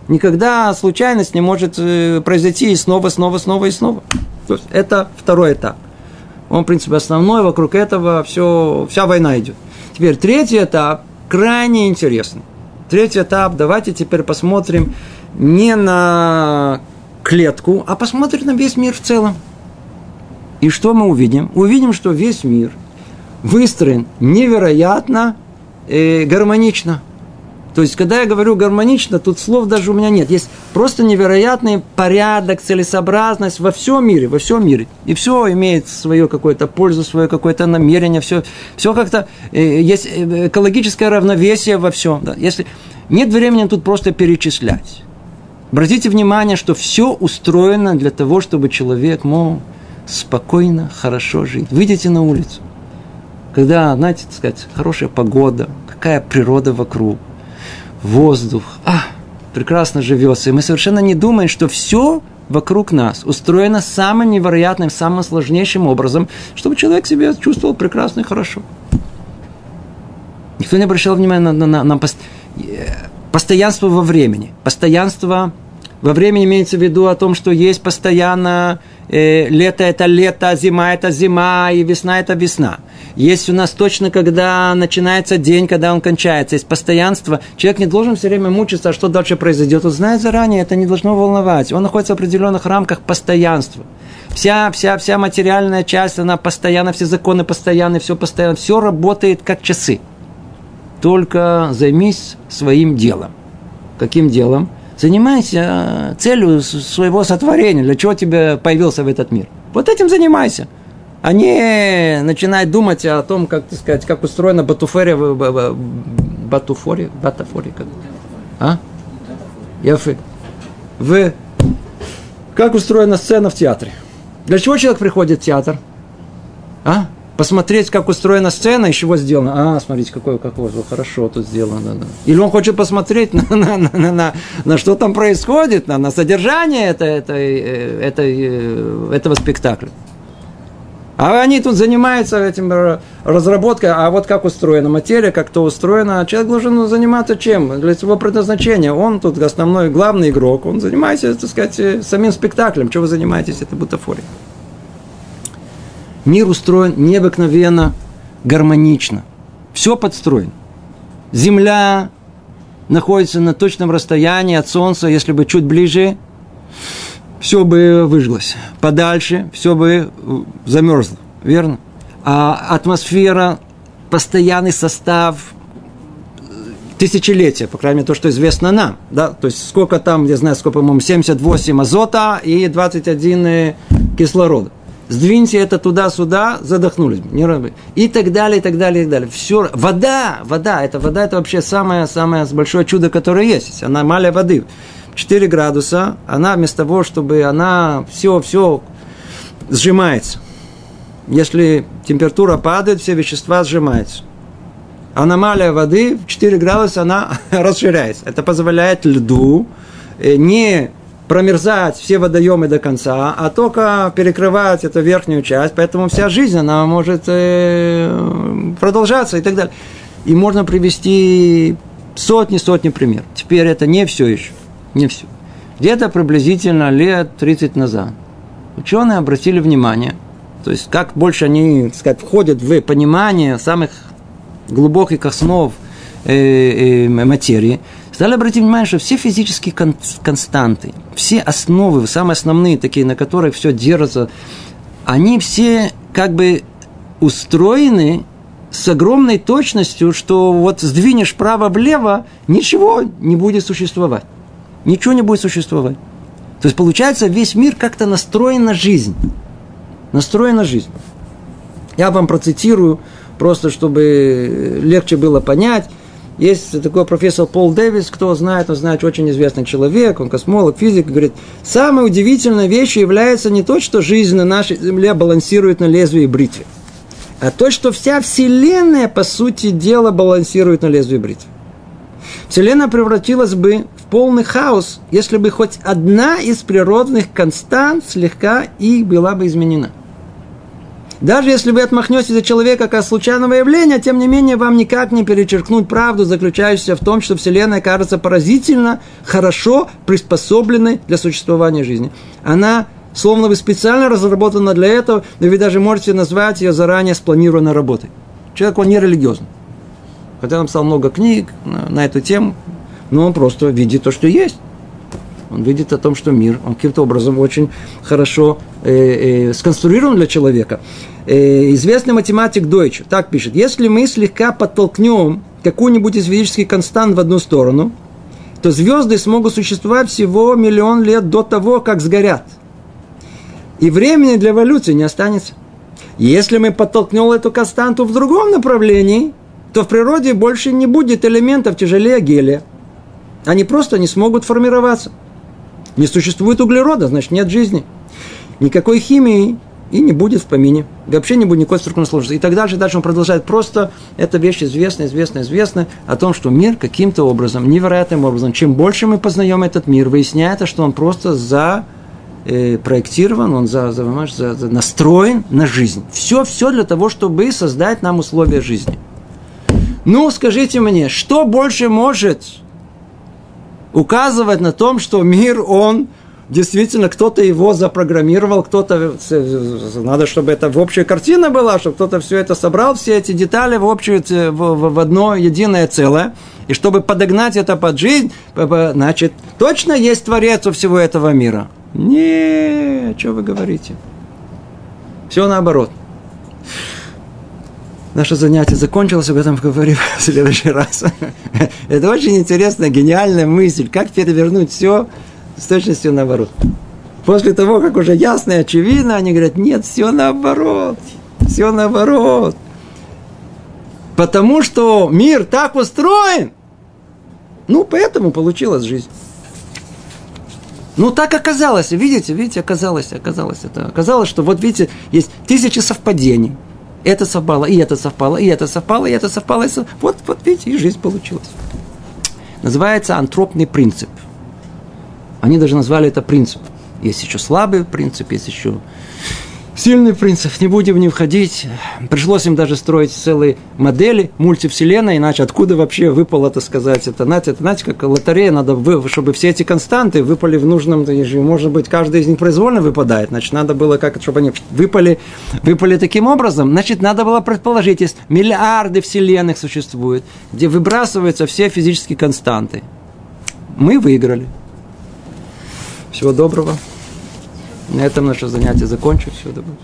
Никогда случайность не может э, произойти и снова, снова, снова и снова. То есть это второй этап. Он, в принципе, основной, вокруг этого все, вся война идет. Теперь третий этап крайне интересный. Третий этап, давайте теперь посмотрим не на клетку, а посмотрим на весь мир в целом. И что мы увидим? Увидим, что весь мир выстроен невероятно э, гармонично. То есть, когда я говорю гармонично, тут слов даже у меня нет. Есть просто невероятный порядок, целесообразность во всем мире, во всем мире. И все имеет свою какую-то пользу, свое какое-то намерение, все, все как-то, э, есть э, экологическое равновесие во всем. Да. Если нет времени тут просто перечислять. Обратите внимание, что все устроено для того, чтобы человек мог спокойно, хорошо жить. Выйдите на улицу. Когда, знаете, так сказать, хорошая погода, какая природа вокруг, воздух, а, прекрасно живется. И мы совершенно не думаем, что все вокруг нас устроено самым невероятным, самым сложнейшим образом, чтобы человек себя чувствовал прекрасно и хорошо. Никто не обращал внимания на, на, на пост... Э, постоянство во времени. Постоянство во времени имеется в виду о том, что есть постоянно э, лето это лето, зима это зима, и весна это весна. Есть у нас точно, когда начинается день, когда он кончается. Есть постоянство. Человек не должен все время мучиться, а что дальше произойдет. Он знает заранее, это не должно волновать. Он находится в определенных рамках постоянства. Вся, вся, вся материальная часть, она постоянно, все законы постоянны, все постоянно, все работает как часы. Только займись своим делом. Каким делом? Занимайся э, целью своего сотворения, для чего тебе появился в этот мир. Вот этим занимайся. А не начинай думать о том, как, так сказать, как устроена батуфория, батуфория, батафория, как, а? Яфы. В, как устроена сцена в театре. Для чего человек приходит в театр? А? Посмотреть, как устроена сцена, из чего сделано. А, смотрите, какое, какое хорошо тут сделано. Да. Или он хочет посмотреть на, на, на, на, на что там происходит, на, на содержание это, это, э, это, э, этого спектакля. А они тут занимаются этим разработкой, а вот как устроена материя, как то устроено. А человек должен заниматься чем? Для своего предназначения. Он тут основной, главный игрок, он занимается, так сказать, самим спектаклем. Чем вы занимаетесь, это бутафория. Мир устроен необыкновенно гармонично. Все подстроено. Земля находится на точном расстоянии от Солнца, если бы чуть ближе, все бы выжглось. Подальше все бы э, замерзло. Верно? А атмосфера, постоянный состав тысячелетия, по крайней мере, то, что известно нам. Да? То есть, сколько там, я знаю, сколько, по-моему, 78 азота и 21 э, кислорода. Сдвиньте это туда-сюда, задохнулись. И так далее, и так далее, и так далее. Все, вода, вода, это вода, это вообще самое-самое большое чудо, которое есть. Аномалия воды. 4 градуса, она вместо того, чтобы она все-все сжимается. Если температура падает, все вещества сжимаются аномалия воды в 4 градуса, она расширяется. Это позволяет льду э, не промерзать все водоемы до конца, а только перекрывать эту верхнюю часть. Поэтому вся жизнь, она может э, продолжаться и так далее. И можно привести сотни-сотни примеров. Теперь это не все еще. Не все. Где-то приблизительно лет 30 назад ученые обратили внимание, то есть как больше они, так сказать, входят в понимание самых глубоких основ э, э, материи, стали обратить внимание, что все физические константы, все основы, самые основные такие, на которых все держится, они все как бы устроены с огромной точностью, что вот сдвинешь право-влево, ничего не будет существовать. Ничего не будет существовать. То есть, получается, весь мир как-то настроен на жизнь. Настроен на жизнь. Я вам процитирую просто чтобы легче было понять. Есть такой профессор Пол Дэвис, кто знает, он знает, очень известный человек, он космолог, физик, говорит, самой удивительной вещью является не то, что жизнь на нашей Земле балансирует на лезвии бритвы, а то, что вся Вселенная, по сути дела, балансирует на лезвии бритвы. Вселенная превратилась бы в полный хаос, если бы хоть одна из природных констант слегка и была бы изменена – даже если вы отмахнетесь за человека как случайного явления, тем не менее вам никак не перечеркнуть правду, заключающуюся в том, что Вселенная кажется поразительно, хорошо приспособленной для существования жизни. Она словно бы специально разработана для этого, но вы даже можете назвать ее заранее спланированной работой. Человек, он не религиозный. Хотя он писал много книг на эту тему, но он просто видит то, что есть. Он видит о том, что мир, он каким-то образом очень хорошо э, э, сконструирован для человека. Э, известный математик Дойч так пишет. Если мы слегка подтолкнем какую-нибудь из физических констант в одну сторону, то звезды смогут существовать всего миллион лет до того, как сгорят. И времени для эволюции не останется. Если мы подтолкнем эту константу в другом направлении, то в природе больше не будет элементов тяжелее гелия. Они просто не смогут формироваться. Не существует углерода, значит нет жизни. Никакой химии и не будет в помине. Вообще не будет никакой структурной сложности. И так дальше, дальше он продолжает. Просто эта вещь известна, известна, известна о том, что мир каким-то образом, невероятным образом, чем больше мы познаем этот мир, выясняется, что он просто за э, проектирован, он за, за, за, за, настроен на жизнь. Все, все для того, чтобы создать нам условия жизни. Ну, скажите мне, что больше может указывать на том, что мир, он действительно кто-то его запрограммировал, кто-то, надо, чтобы это в общая картина была, чтобы кто-то все это собрал, все эти детали в общую, в, в одно единое целое, и чтобы подогнать это под жизнь, значит, точно есть Творец у всего этого мира. Не, что вы говорите? Все наоборот. Наше занятие закончилось, об этом поговорим в следующий раз. Это очень интересная, гениальная мысль, как перевернуть все с точностью наоборот. После того, как уже ясно и очевидно, они говорят, нет, все наоборот, все наоборот. Потому что мир так устроен, ну, поэтому получилась жизнь. Ну, так оказалось, видите, видите, оказалось, оказалось это. Оказалось, что вот видите, есть тысячи совпадений – это совпало, и это совпало, и это совпало, и это совпало. И совпало. Вот, вот видите, и жизнь получилась. Называется антропный принцип. Они даже назвали это принцип. Есть еще слабый принцип, есть еще Сильный принцип, не будем них входить. Пришлось им даже строить целые модели мультивселенной, иначе откуда вообще выпало, это сказать, это, знаете, это, знаете, как лотерея, надо, чтобы все эти константы выпали в нужном, может быть, каждый из них произвольно выпадает, значит, надо было как чтобы они выпали, выпали таким образом, значит, надо было предположить, есть миллиарды вселенных существует, где выбрасываются все физические константы. Мы выиграли. Всего доброго. На этом наше занятие закончилось. Всего доброго.